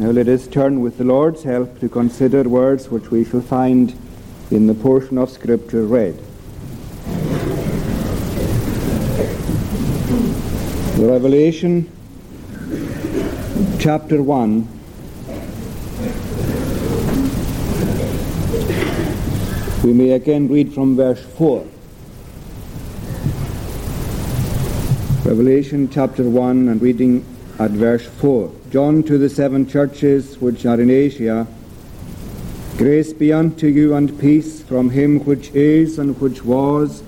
Now let us turn with the Lord's help to consider words which we shall find in the portion of Scripture read. Revelation chapter 1 we may again read from verse 4 Revelation chapter 1 and reading at verse 4 John to the seven churches which are in Asia grace be unto you and peace from him which is and which was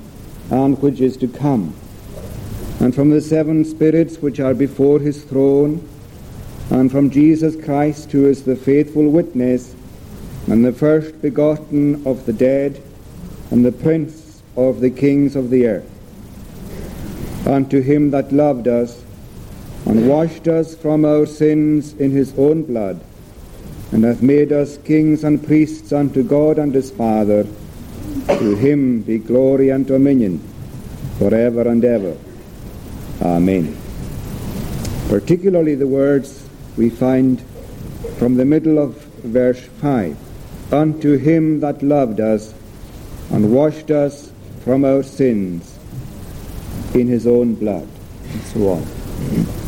and which is to come and from the seven spirits which are before his throne, and from Jesus Christ, who is the faithful witness, and the first begotten of the dead, and the prince of the kings of the earth. Unto him that loved us, and washed us from our sins in his own blood, and hath made us kings and priests unto God and his Father, to him be glory and dominion for ever and ever. Amen. Particularly the words we find from the middle of verse 5 Unto him that loved us and washed us from our sins in his own blood, and so on.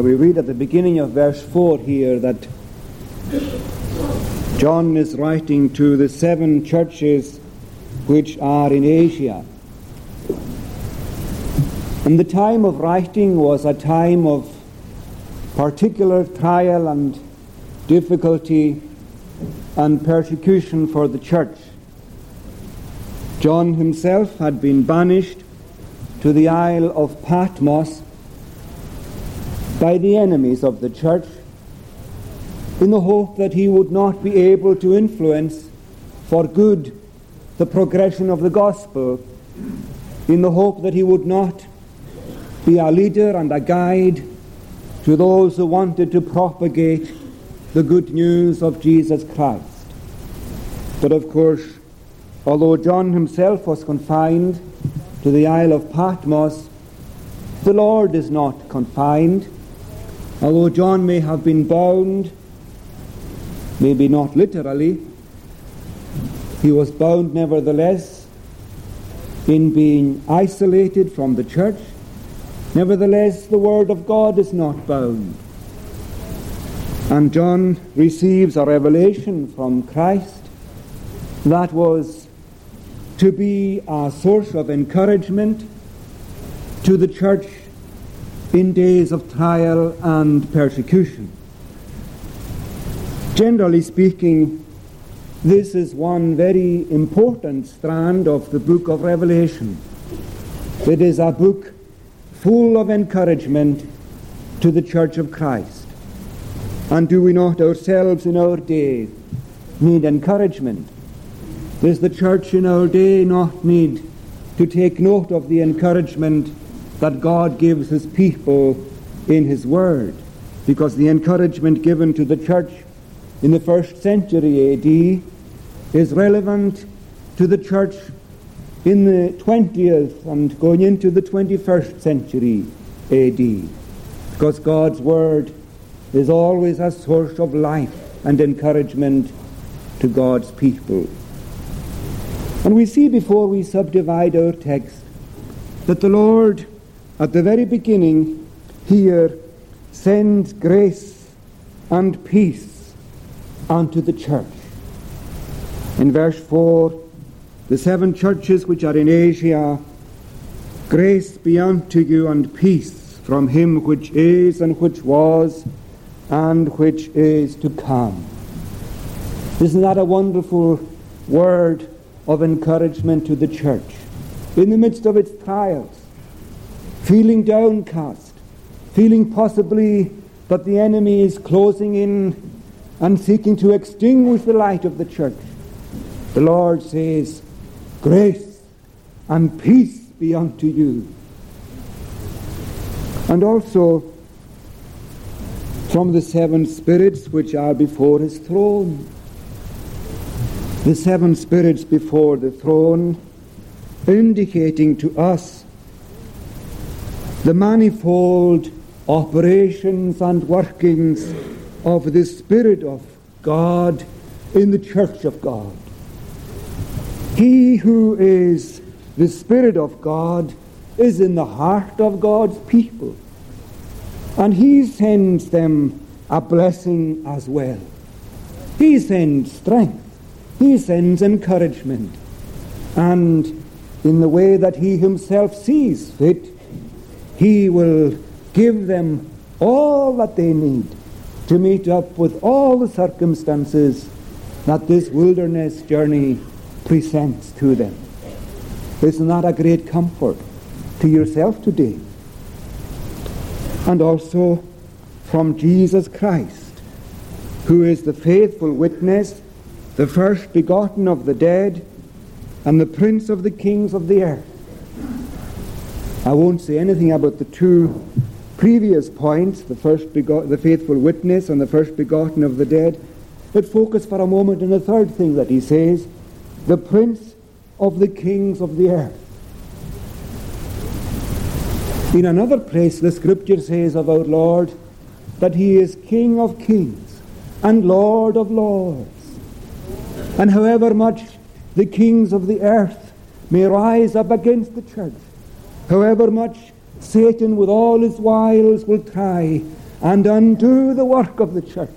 We read at the beginning of verse 4 here that John is writing to the seven churches which are in Asia. And the time of writing was a time of particular trial and difficulty and persecution for the church. John himself had been banished to the Isle of Patmos by the enemies of the church in the hope that he would not be able to influence for good the progression of the gospel, in the hope that he would not be a leader and a guide to those who wanted to propagate the good news of Jesus Christ. But of course, although John himself was confined to the Isle of Patmos, the Lord is not confined. Although John may have been bound maybe not literally. He was bound nevertheless in being isolated from the church. Nevertheless, the Word of God is not bound. And John receives a revelation from Christ that was to be a source of encouragement to the church in days of trial and persecution. Generally speaking, this is one very important strand of the book of Revelation. It is a book full of encouragement to the Church of Christ. And do we not ourselves in our day need encouragement? Does the church in our day not need to take note of the encouragement that God gives his people in his word? Because the encouragement given to the church in the first century AD is relevant to the church in the 20th and going into the 21st century AD. Because God's Word is always a source of life and encouragement to God's people. And we see before we subdivide our text that the Lord, at the very beginning, here sends grace and peace unto the church. In verse 4, the seven churches which are in Asia, grace be unto you and peace from him which is and which was and which is to come. Isn't that a wonderful word of encouragement to the church? In the midst of its trials, feeling downcast, feeling possibly that the enemy is closing in and seeking to extinguish the light of the church. The Lord says, Grace and peace be unto you. And also from the seven spirits which are before his throne. the seven spirits before the throne, indicating to us the manifold operations and workings of the Spirit of God in the church of God. He who is the Spirit of God is in the heart of God's people. And He sends them a blessing as well. He sends strength. He sends encouragement. And in the way that He Himself sees fit, He will give them all that they need to meet up with all the circumstances that this wilderness journey presents to them. Isn't that a great comfort to yourself today? And also from Jesus Christ, who is the faithful witness, the first begotten of the dead, and the prince of the kings of the earth. I won't say anything about the two previous points, the first the faithful witness and the first begotten of the dead, but focus for a moment on the third thing that he says, the prince of the kings of the earth. In another place, the scripture says of our Lord that he is King of kings and Lord of lords. And however much the kings of the earth may rise up against the church, however much Satan with all his wiles will try and undo the work of the church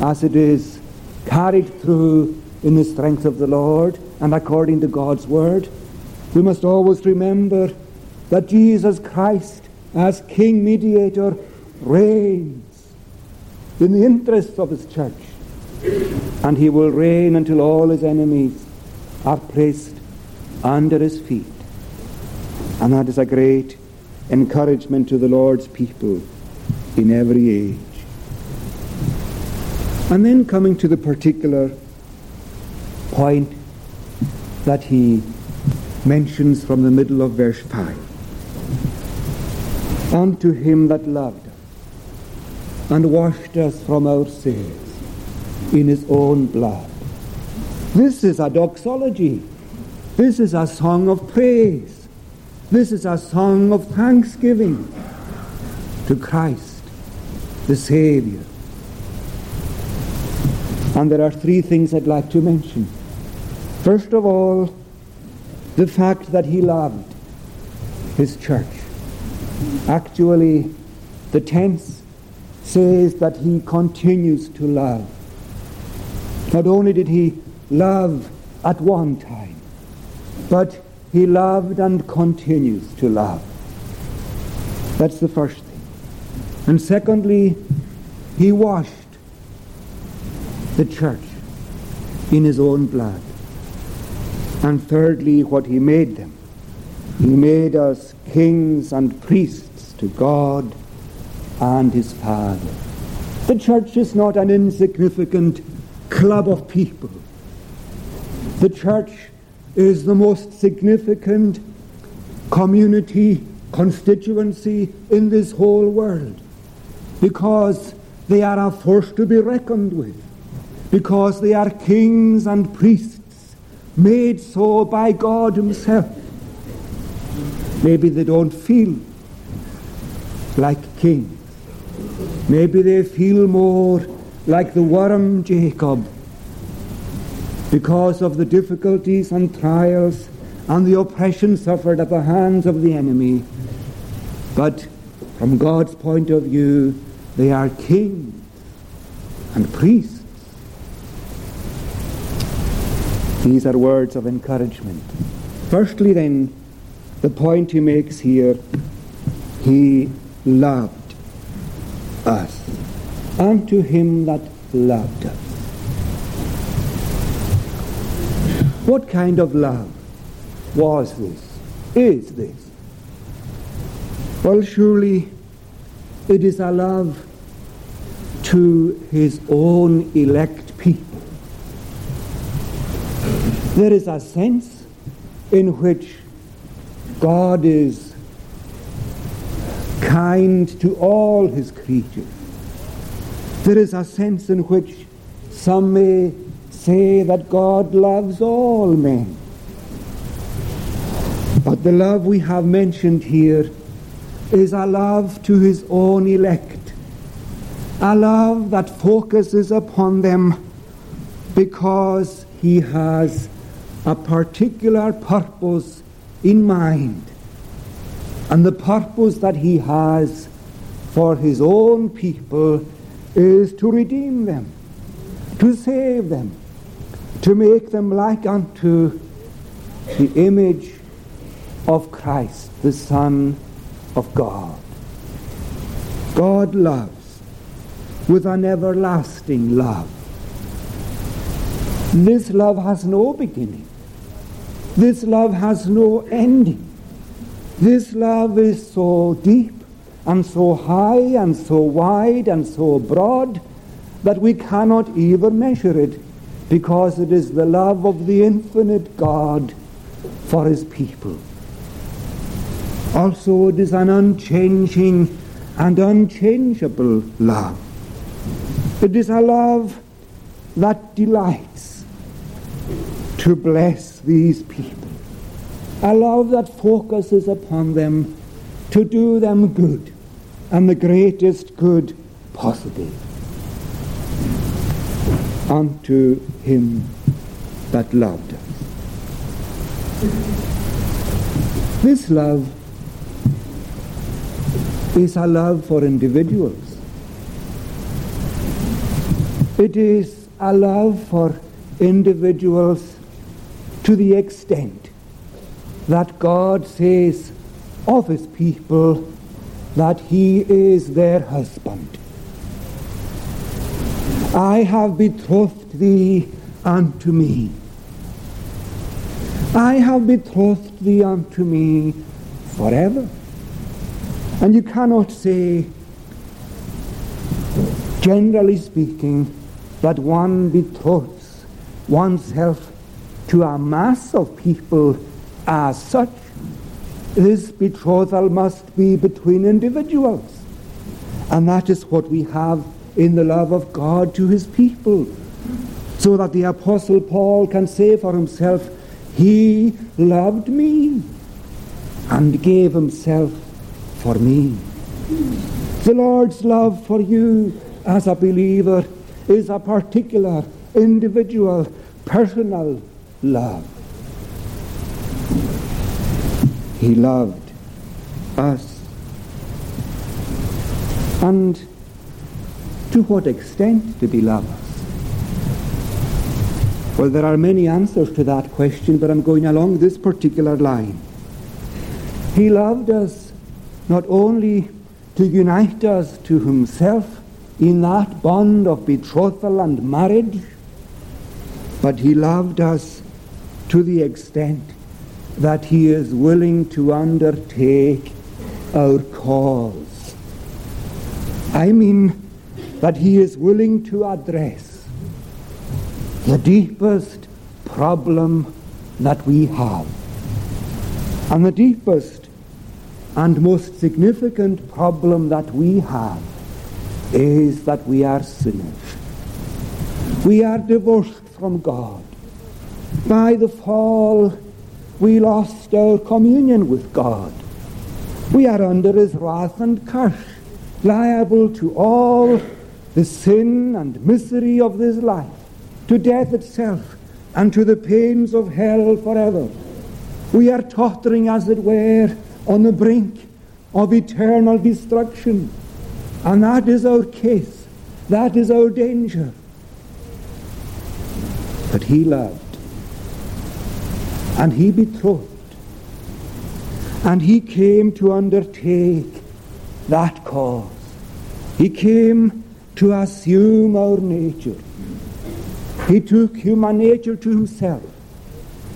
as it is carried through in the strength of the Lord and according to God's word. We must always remember that Jesus Christ, as King Mediator, reigns in the interests of his church. And he will reign until all his enemies are placed under his feet. And that is a great encouragement to the Lord's people in every age. And then coming to the particular point that he mentions from the middle of verse 5. Unto him that loved us and washed us from our sins in his own blood. This is a doxology. This is a song of praise. This is a song of thanksgiving to Christ, the Saviour. And there are three things I'd like to mention. First of all, the fact that he loved his church. Actually, the tense says that he continues to love. Not only did he love at one time, but he loved and continues to love. That's the first thing. And secondly, he washed the church in his own blood. And thirdly, what he made them. He made us kings and priests to God and his Father. The church is not an insignificant club of people. The church is the most significant community, constituency in this whole world because they are a force to be reckoned with, because they are kings and priests made so by God Himself. Maybe they don't feel like kings. Maybe they feel more like the worm Jacob because of the difficulties and trials and the oppression suffered at the hands of the enemy. But from God's point of view, they are kings and priests. These are words of encouragement. Firstly, then, the point he makes here, he loved us. Unto him that loved us. What kind of love was this? Is this? Well, surely it is a love to his own elect people. There is a sense in which God is kind to all his creatures. There is a sense in which some may say that God loves all men. But the love we have mentioned here is a love to his own elect, a love that focuses upon them because he has a particular purpose in mind. And the purpose that he has for his own people is to redeem them, to save them, to make them like unto the image of Christ, the Son of God. God loves with an everlasting love. This love has no beginning. This love has no ending. This love is so deep and so high and so wide and so broad that we cannot even measure it because it is the love of the infinite God for his people. Also, it is an unchanging and unchangeable love. It is a love that delights to bless these people. A love that focuses upon them to do them good and the greatest good possible unto him that loved us. This love is a love for individuals. It is a love for individuals to the extent that God says of his people that he is their husband. I have betrothed thee unto me. I have betrothed thee unto me forever. And you cannot say, generally speaking, that one betroths oneself to a mass of people as such. This betrothal must be between individuals. And that is what we have in the love of God to his people. So that the Apostle Paul can say for himself, He loved me and gave himself for me. The Lord's love for you as a believer is a particular, individual, personal love. He loved us. And to what extent did he love us? Well, there are many answers to that question, but I'm going along this particular line. He loved us not only to unite us to himself in that bond of betrothal and marriage, but he loved us to the extent that he is willing to undertake our cause. I mean that he is willing to address the deepest problem that we have. And the deepest and most significant problem that we have is that we are sinners. We are divorced from God. By the fall, we lost our communion with God. We are under his wrath and curse, liable to all the sin and misery of this life, to death itself, and to the pains of hell forever. We are tottering, as it were, on the brink of eternal destruction. And that is our case. That is our danger. But he loved. And he betrothed. And he came to undertake that cause. He came to assume our nature. He took human nature to himself,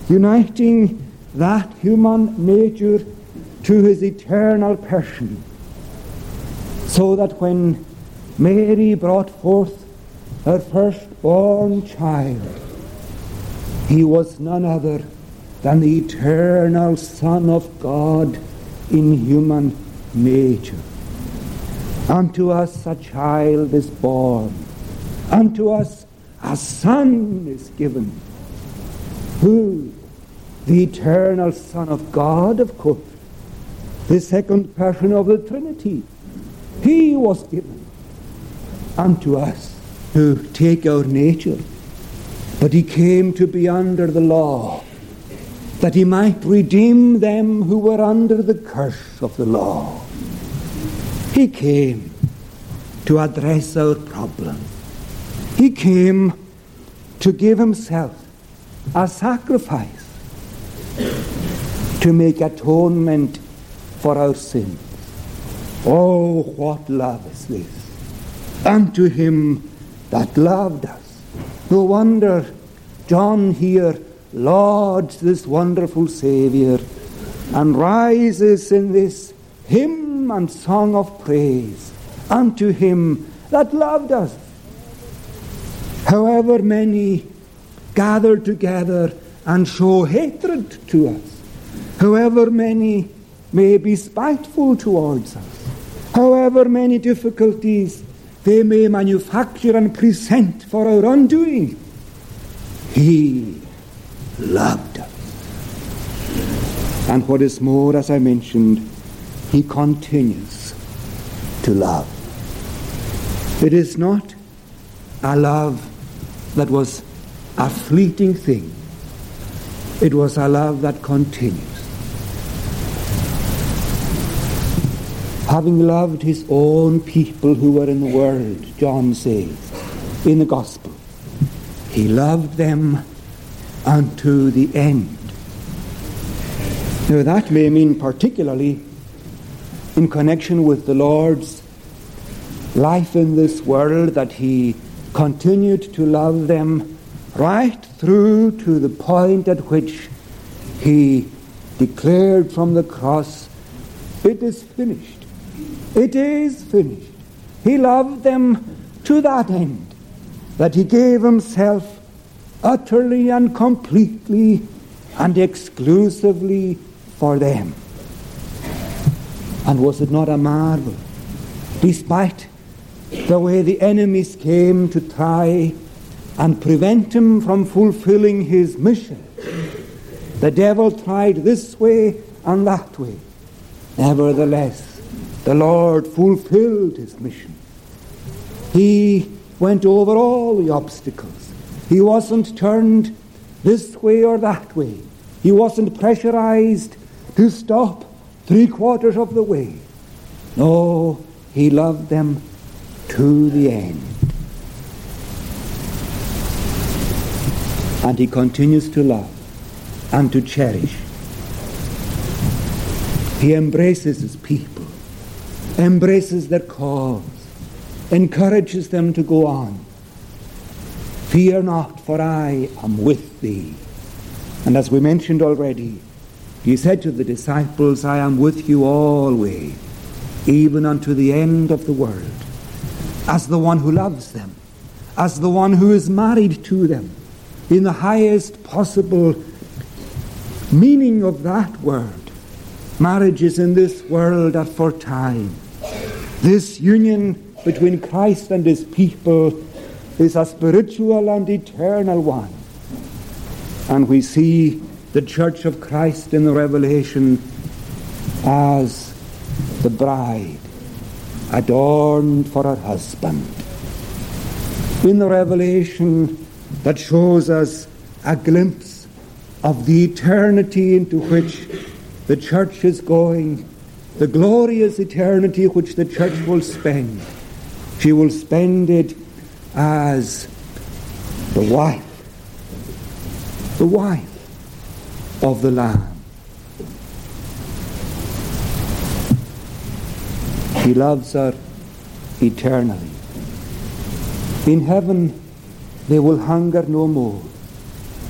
uniting that human nature to his eternal person, so that when Mary brought forth her firstborn child, he was none other than the eternal Son of God in human nature. Unto us a child is born, unto us a Son is given. Who? The eternal Son of God, of course. The second person of the Trinity. He was given unto us to take our nature. But he came to be under the law, that he might redeem them who were under the curse of the law. He came to address our problem. He came to give himself a sacrifice to make atonement for our sins. Oh, what love is this! Unto him that loved us. No wonder John here lauds this wonderful Saviour and rises in this hymn and song of praise unto him that loved us. However many gather together and show hatred to us, however many may be spiteful towards us, however many difficulties they may manufacture and present for our undoing, He loved us. And what is more, as I mentioned, He continues to love. It is not a love that was a fleeting thing. It was a love that continues. Having loved his own people who were in the world, John says, in the Gospel, he loved them unto the end. Now that may mean particularly in connection with the Lord's life in this world that he continued to love them right through to the point at which he declared from the cross, It is finished. It is finished. He loved them to that end, that he gave himself utterly and completely and exclusively for them. And was it not a marvel, despite the way the enemies came to try and prevent him from fulfilling his mission. The devil tried this way and that way. Nevertheless, the Lord fulfilled his mission. He went over all the obstacles. He wasn't turned this way or that way. He wasn't pressurized to stop three quarters of the way. No, he loved them to the end. And he continues to love and to cherish. He embraces his people, embraces their cause, encourages them to go on. Fear not, for I am with thee. And as we mentioned already, he said to the disciples, I am with you always, even unto the end of the world as the one who loves them, as the one who is married to them, in the highest possible meaning of that word. Marriages in this world are for time. This union between Christ and his people is a spiritual and eternal one. And we see the church of Christ in the Revelation as the bride adorned for her husband. In the revelation that shows us a glimpse of the eternity into which the church is going, the glorious eternity which the church will spend, she will spend it as the wife, the wife of the Lamb. He loves her eternally. In heaven, they will hunger no more,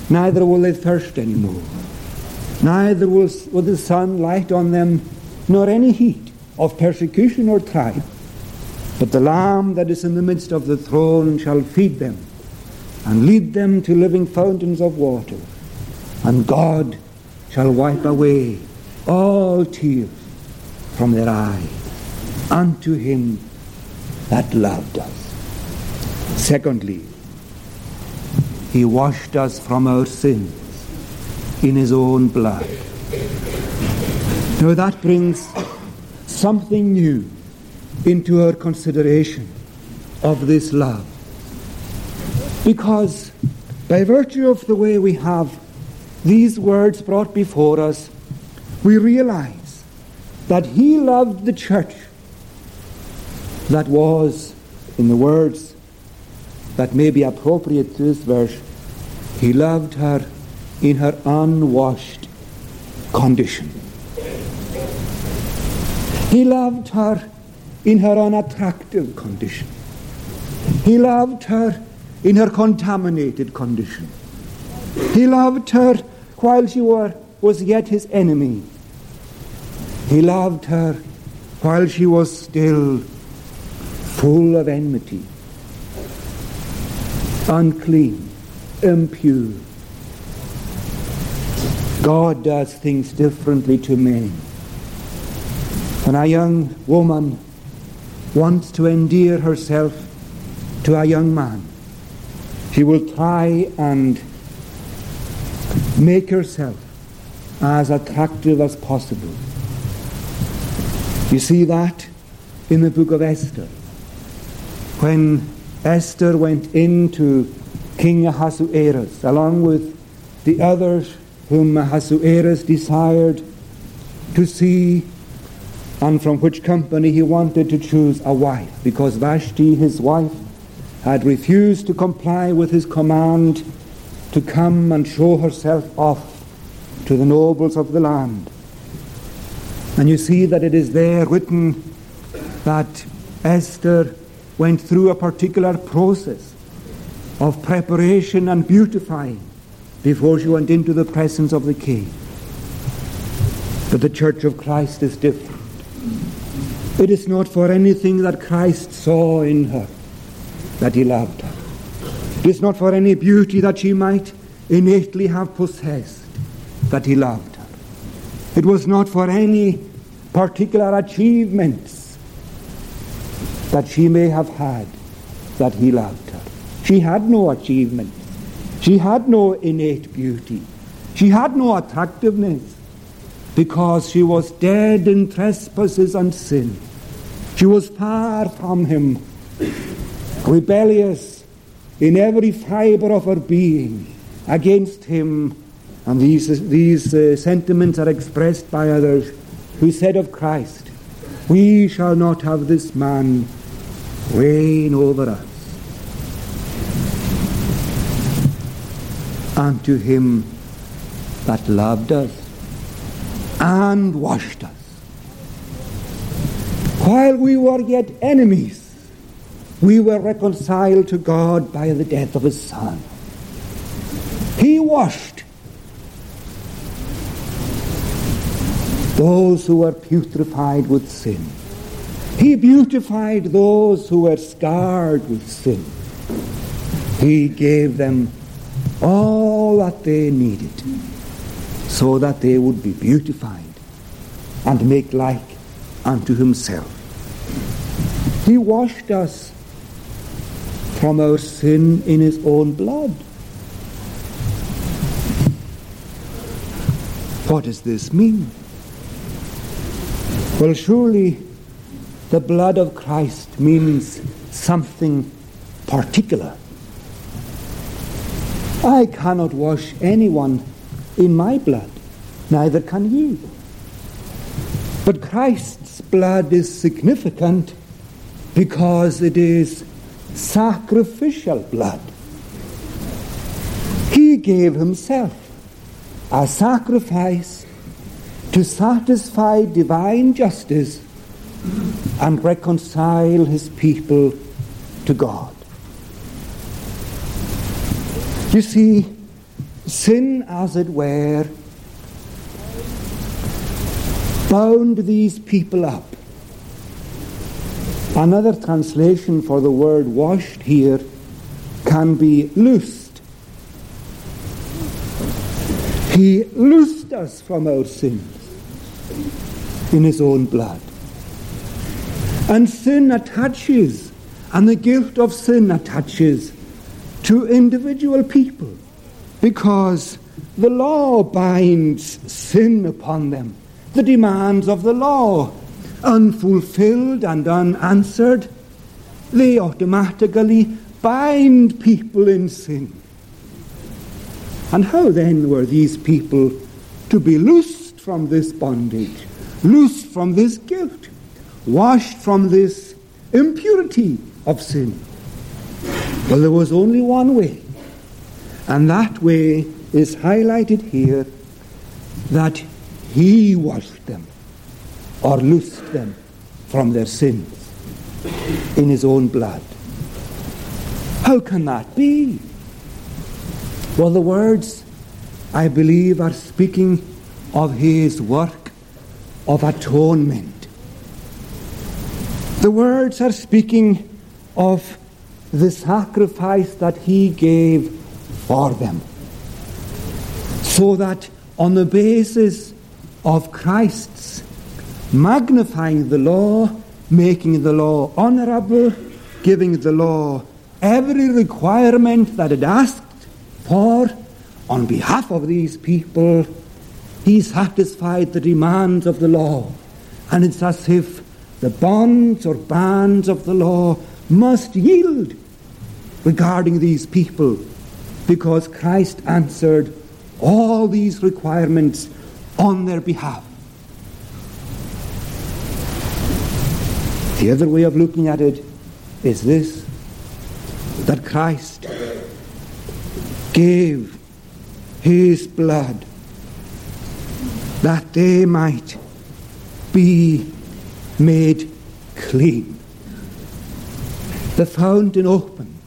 neither will they thirst any more. Neither will, will the sun light on them, nor any heat of persecution or trial. But the Lamb that is in the midst of the throne shall feed them and lead them to living fountains of water. And God shall wipe away all tears from their eyes unto him that loved us. Secondly, He washed us from our sins in his own blood. Now that brings something new into our consideration of this love. Because by virtue of the way we have these words brought before us, we realize that he loved the church that was, in the words that may be appropriate to this verse, he loved her in her unwashed condition. He loved her in her unattractive condition. He loved her in her contaminated condition. He loved her while she were, was yet his enemy. He loved her while she was still full of enmity, unclean, impure. God does things differently to men. When a young woman wants to endear herself to a young man, she will try and make yourself as attractive as possible. You see that in the book of Esther. When Esther went into King Ahasuerus, along with the others whom Ahasuerus desired to see and from which company he wanted to choose a wife, because Vashti, his wife, had refused to comply with his command to come and show herself off to the nobles of the land. And you see that it is there written that Esther went through a particular process of preparation and beautifying before she went into the presence of the king. But the church of Christ is different. It is not for anything that Christ saw in her that he loved her. It is not for any beauty that she might innately have possessed that he loved her. It was not for any particular achievements that she may have had that he loved her. She had no achievements. She had no innate beauty. She had no attractiveness because she was dead in trespasses and sin. She was far from him, rebellious in every fibre of our being against him. And these, these uh, sentiments are expressed by others who said of Christ, We shall not have this man reign over us. And to him that loved us and washed us. While we were yet enemies, we were reconciled to God by the death of his Son. He washed those who were putrefied with sin. He beautified those who were scarred with sin. He gave them all that they needed so that they would be beautified and make like unto himself. He washed us from our sin in his own blood. What does this mean? Well, surely the blood of Christ means something particular. I cannot wash anyone in my blood, neither can you. But Christ's blood is significant because it is sacrificial blood. He gave himself a sacrifice to satisfy divine justice and reconcile his people to God. You see, sin, as it were, bound these people up. Another translation for the word washed here can be loosed. He loosed us from our sins in his own blood. And sin attaches, and the guilt of sin attaches to individual people because the law binds sin upon them. The demands of the law, unfulfilled and unanswered, they automatically bind people in sin. And how then were these people to be loosed from this bondage, loosed from this guilt, washed from this impurity of sin? Well, there was only one way, and that way is highlighted here that he washed them or loosed them from their sins in his own blood. How can that be? Well, the words, I believe, are speaking of his work of atonement. The words are speaking of the sacrifice that he gave for them. So that on the basis of Christ's magnifying the law, making the law honorable, giving the law every requirement that it asked for on behalf of these people, he satisfied the demands of the law. And it's as if the bonds or bands of the law must yield regarding these people because Christ answered all these requirements on their behalf. The other way of looking at it is this that Christ gave his blood that they might be made clean. The fountain opened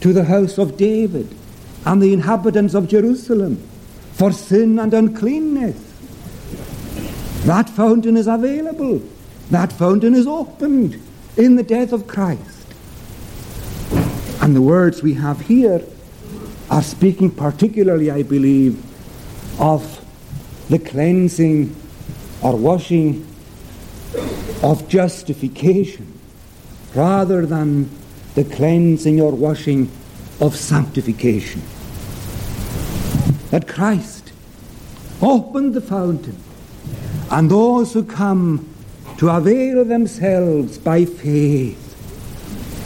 to the house of David and the inhabitants of Jerusalem for sin and uncleanness. That fountain is available. That fountain is opened in the death of Christ. And the words we have here are speaking particularly, I believe, of the cleansing or washing of justification rather than the cleansing or washing of sanctification. That Christ opened the fountain, and those who come to avail themselves by faith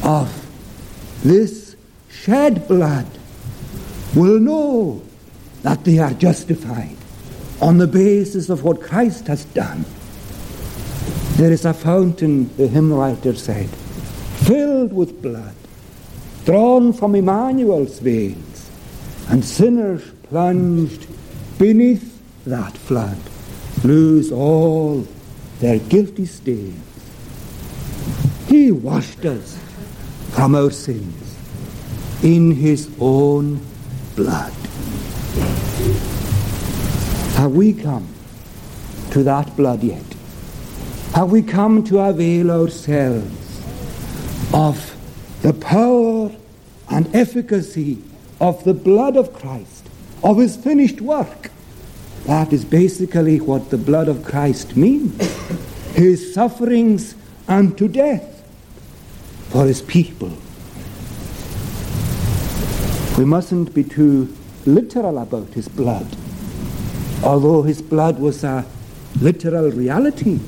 of this shed blood will know that they are justified on the basis of what Christ has done. There is a fountain, the hymn writer said, filled with blood, drawn from Emmanuel's veins, and sinners plunged beneath that flood lose all their guilty stains. He washed us from our sins in his own blood. Have we come to that blood yet? Have we come to avail ourselves of the power and efficacy of the blood of Christ, of his finished work? That is basically what the blood of Christ means. His sufferings unto death for his people. We mustn't be too literal about his blood, although his blood was a literal reality,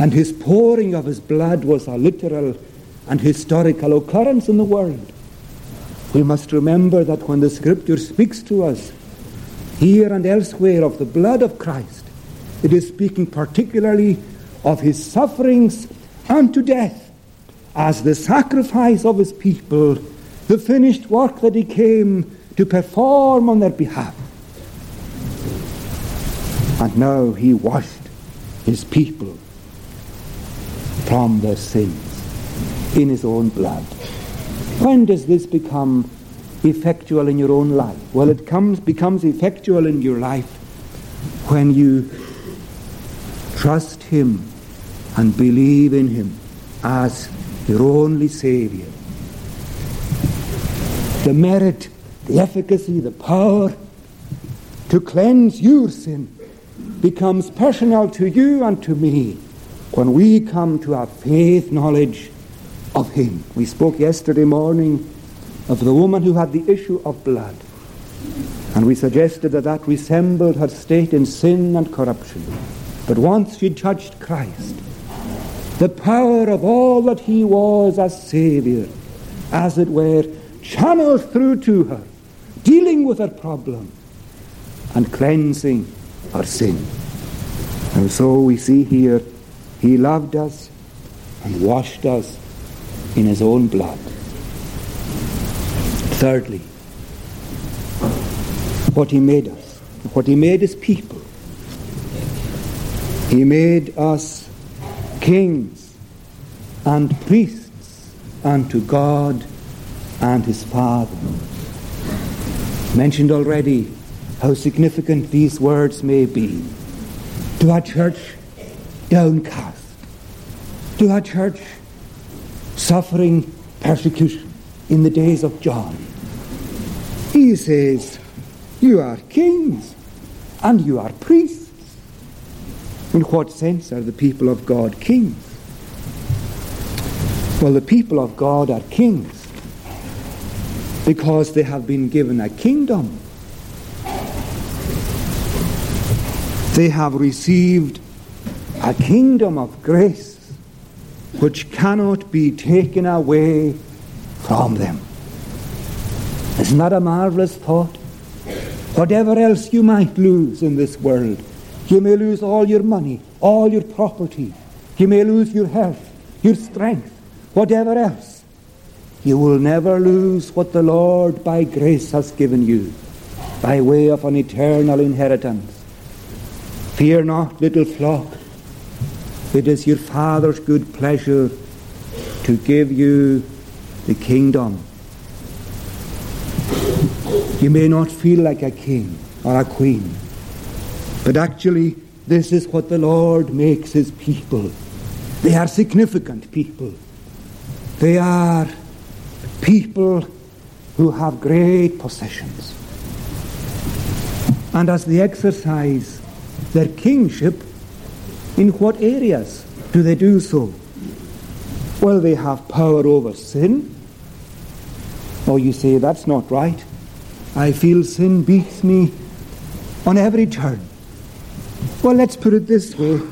and his pouring of his blood was a literal and historical occurrence in the world. We must remember that when the scripture speaks to us, here and elsewhere, of the blood of Christ, it is speaking particularly of his sufferings unto death as the sacrifice of his people, the finished work that he came to perform on their behalf. And now he washed his people from their sins in his own blood. When does this become effectual in your own life? Well, it comes, becomes effectual in your life when you trust him and believe in him as your only Savior. The merit, the efficacy, the power to cleanse your sin becomes personal to you and to me when we come to our faith knowledge of Him. We spoke yesterday morning of the woman who had the issue of blood. And we suggested that that resembled her state in sin and corruption. But once she touched Christ, the power of all that he was as Saviour, as it were, channeled through to her, dealing with her problem and cleansing her sin. And so we see here, he loved us and washed us in his own blood. Thirdly, what he made us, what he made his people. He made us kings and priests unto God and his Father. Mentioned already how significant these words may be to a church downcast, to a church suffering persecution in the days of John. He says, You are kings and you are priests. In what sense are the people of God kings? Well, the people of God are kings because they have been given a kingdom. They have received a kingdom of grace which cannot be taken away from them. Isn't that a marvelous thought? Whatever else you might lose in this world, you may lose all your money, all your property, you may lose your health, your strength, whatever else. You will never lose what the Lord by grace has given you by way of an eternal inheritance. Fear not, little flock. It is your Father's good pleasure to give you the kingdom. You may not feel like a king or a queen, but actually, this is what the Lord makes his people. They are significant people. They are people who have great possessions. And as they exercise their kingship, in what areas do they do so? Well, they have power over sin. Or you say, that's not right. I feel sin beats me on every turn. Well, let's put it this way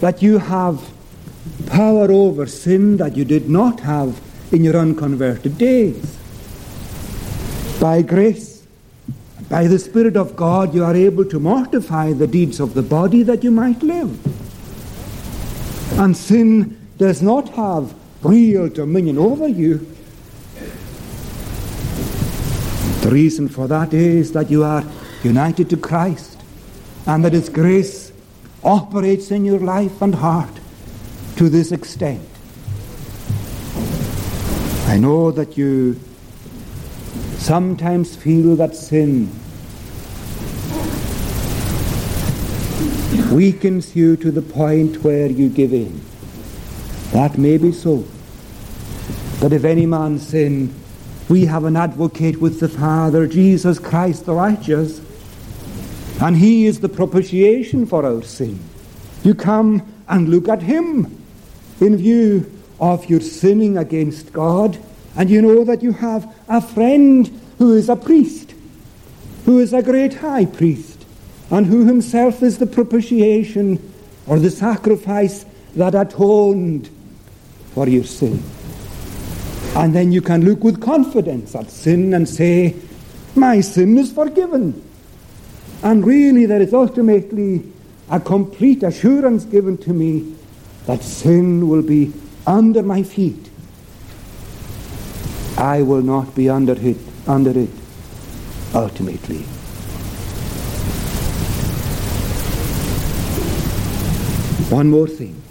that you have power over sin that you did not have in your unconverted days. By grace, by the Spirit of God, you are able to mortify the deeds of the body that you might live. And sin does not have real dominion over you. The reason for that is that you are united to Christ and that His grace operates in your life and heart to this extent. I know that you sometimes feel that sin weakens you to the point where you give in. That may be so. But if any man sin, we have an advocate with the Father, Jesus Christ the righteous, and he is the propitiation for our sin. You come and look at him in view of your sinning against God, and you know that you have a friend who is a priest, who is a great high priest and who himself is the propitiation or the sacrifice that atoned for your sin. And then you can look with confidence at sin and say, My sin is forgiven. And really, there is ultimately a complete assurance given to me that sin will be under my feet. I will not be under it, under it ultimately. One more thing.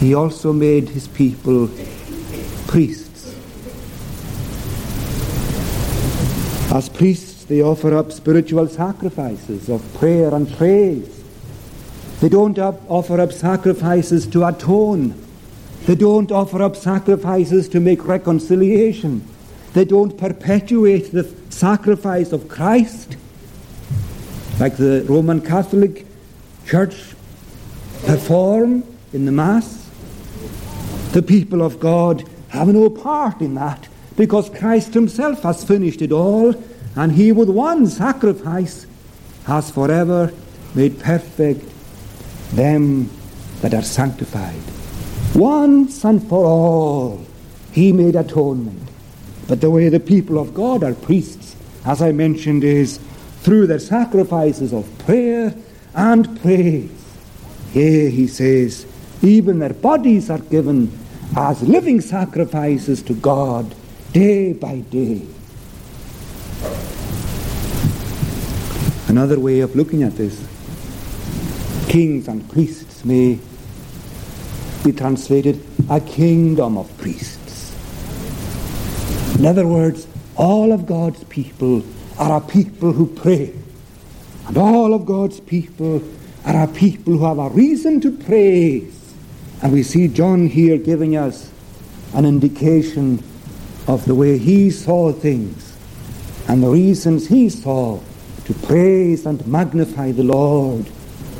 He also made his people priests. As priests, they offer up spiritual sacrifices of prayer and praise. They don't up, offer up sacrifices to atone. They don't offer up sacrifices to make reconciliation. They don't perpetuate the sacrifice of Christ like the Roman Catholic Church perform in the Mass. The people of God have no part in that because Christ himself has finished it all, and he with one sacrifice has forever made perfect them that are sanctified. Once and for all, he made atonement. But the way the people of God are priests, as I mentioned, is through their sacrifices of prayer and praise. Yea, he says, even their bodies are given as living sacrifices to God day by day. Another way of looking at this kings and priests may be translated a kingdom of priests. In other words, all of God's people are a people who pray. And all of God's people are a people who have a reason to praise. And we see John here giving us an indication of the way he saw things and the reasons he saw to praise and magnify the Lord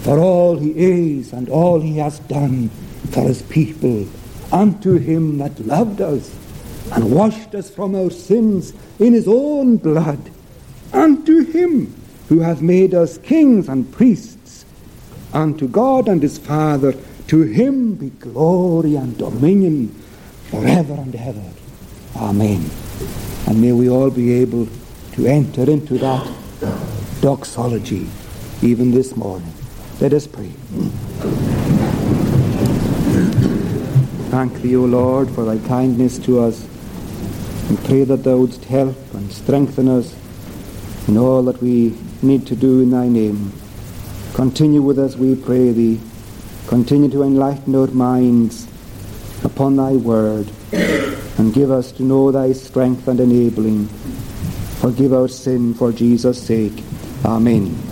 for all he is and all he has done for his people. Unto him that loved us and washed us from our sins in his own blood. Unto him who hath made us kings and priests. Unto God and his Father, to him be glory and dominion forever and ever. Amen. And may we all be able to enter into that doxology even this morning. Let us pray. Thank thee, O Lord, for thy kindness to us, and pray that thou wouldst help and strengthen us in all that we need to do in thy name. Continue with us, we pray thee. Continue to enlighten our minds upon thy word, and give us to know thy strength and enabling. Forgive our sin for Jesus' sake. Amen.